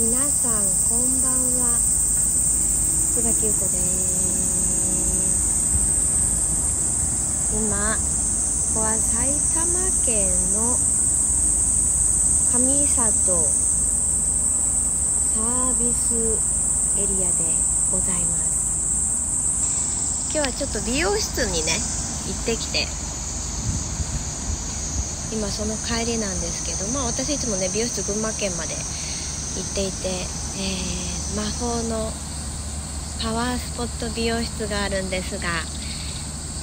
皆さんこんばんは。福田優子です。今ここは埼玉県の上里サービスエリアでございます。今日はちょっと美容室にね行ってきて。今その帰りなんですけどまあ私いつもね美容室群馬県まで行っていて、えー、魔法のパワースポット美容室があるんですが、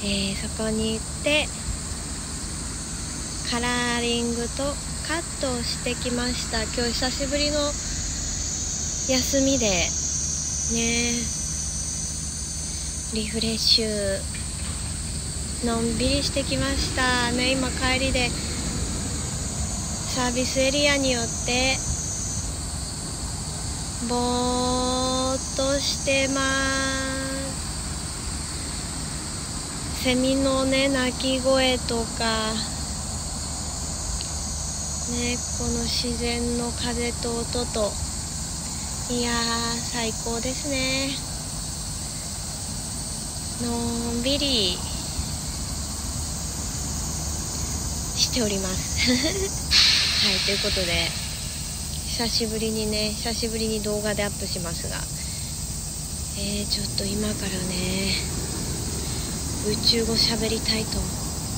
えー、そこに行ってカラーリングとカットをしてきました。今日久しぶりの休みでねリフレッシュのんびりしてきました。ね今帰りでサービスエリアによってぼーっとしてます。セミのね鳴き声とかねこの自然の風と音。といやー最高ですね。のんびりしております。はいということで久しぶりにね久しぶりに動画でアップしますが。えー、ちょっと今からね宇宙語喋りたいと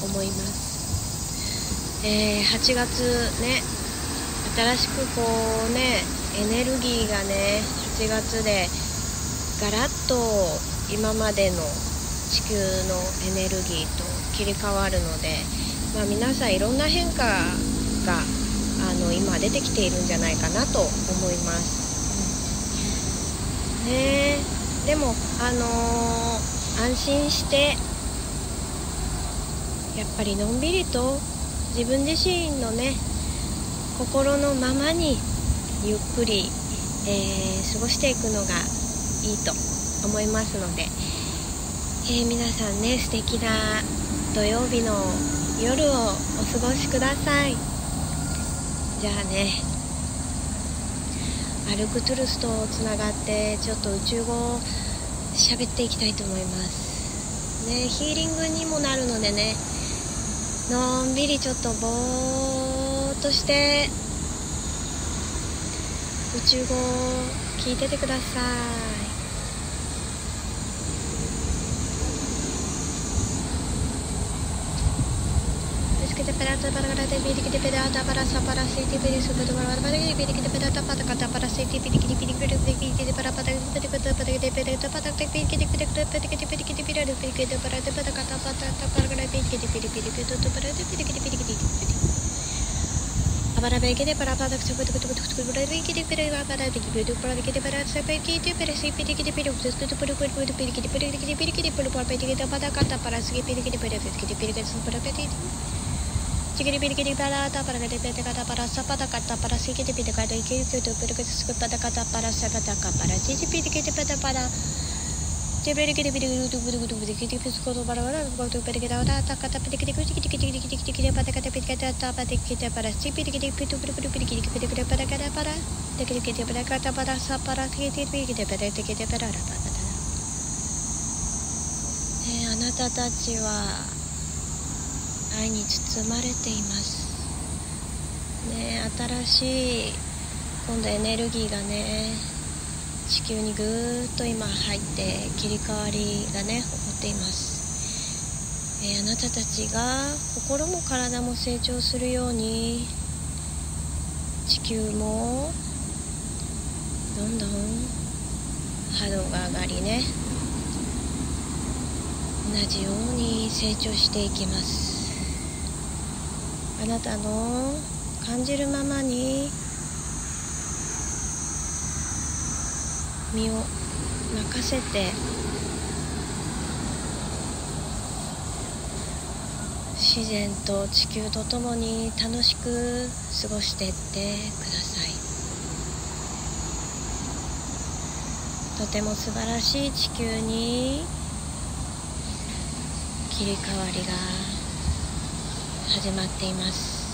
思います。えー、8月ね新しくこうねエネルギーがね8月でガラッと今までの地球のエネルギーと切り替わるので、まあ、皆さんいろんな変化があの今出てきているんじゃないかなと思います。ねでもあのー、安心してやっぱりのんびりと自分自身のね心のままにゆっくり、えー、過ごしていくのがいいと思いますので、えー、皆さんね素敵な土曜日の夜をお過ごしください。じゃあねアルクトゥルスとつながってちょっと宇宙語を喋っていきたいと思います。ねヒーリングにもなるのでねのんびりちょっとぼーっとして宇宙語を聞いててください。te perata para garata pirikiti perata para sapara siti piri subatu para para garata pirikiti perata pata kata para siti pirikiti pirikiti pirikiti para pata kata pata pata kata perata pata kata pirikiti pirikiti pirikiti pirikiti pirikiti pirikiti para te pata kata pata kata para garata pirikiti pirikiti tu tu para te pirikiti pirikiti para pirikiti para pata kata pata kata pata kata para pirikiti pirikiti para pirikiti para pirikiti para sa pirikiti para si pirikiti pirikiti tu tu para pirikiti pirikiti pirikiti pirikiti para para pirikiti pata kata para si pirikiti pirikiti pirikiti para pirikiti ちぎりびりぎりばらたばらがであなたたちは愛に包まれています。ね新しい今度エネルギーがね地球にぐーっと今入って切り替わりがね起こっています、えー、あなたたちが心も体も成長するように地球もどんどん波動が上がりね同じように成長していきます。あなたの感じるままに身を任せて自然と地球とともに楽しく過ごしていってください。とても素晴らしい地球に切り替わりが始まっています。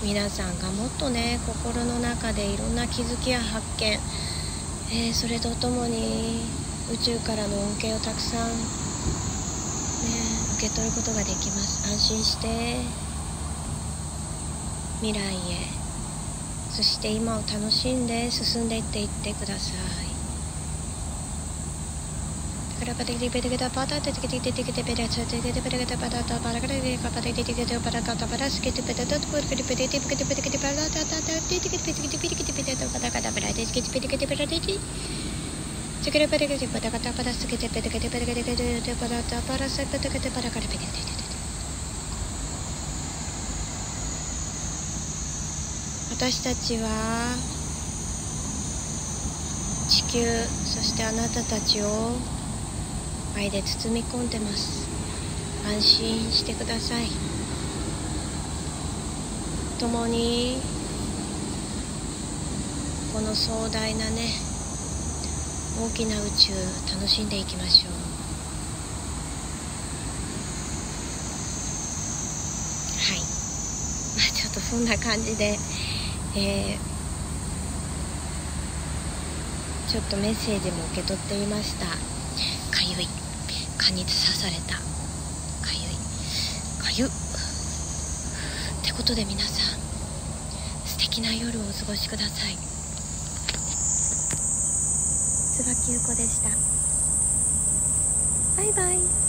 皆さんがもっとね心の中でいろんな気づきや発見、えー、それとともに宇宙からの恩恵をたくさん、ね、受け取ることができます。安心して未来へそして今を楽しんで進んでいっていってください。私たちは地球そしてあなたたちをで包み込んでます。安心してください。共にこの壮大なね大きな宇宙楽しんでいきましょう。はい。ま あちょっとそんな感じでえー、ちょっとメッセージも受け取っていました。かゆい。蚊に刺された。かゆい。かゆっ。てことで皆さん素敵な夜をお過ごしください。椿ゆ子でした。バイバイ。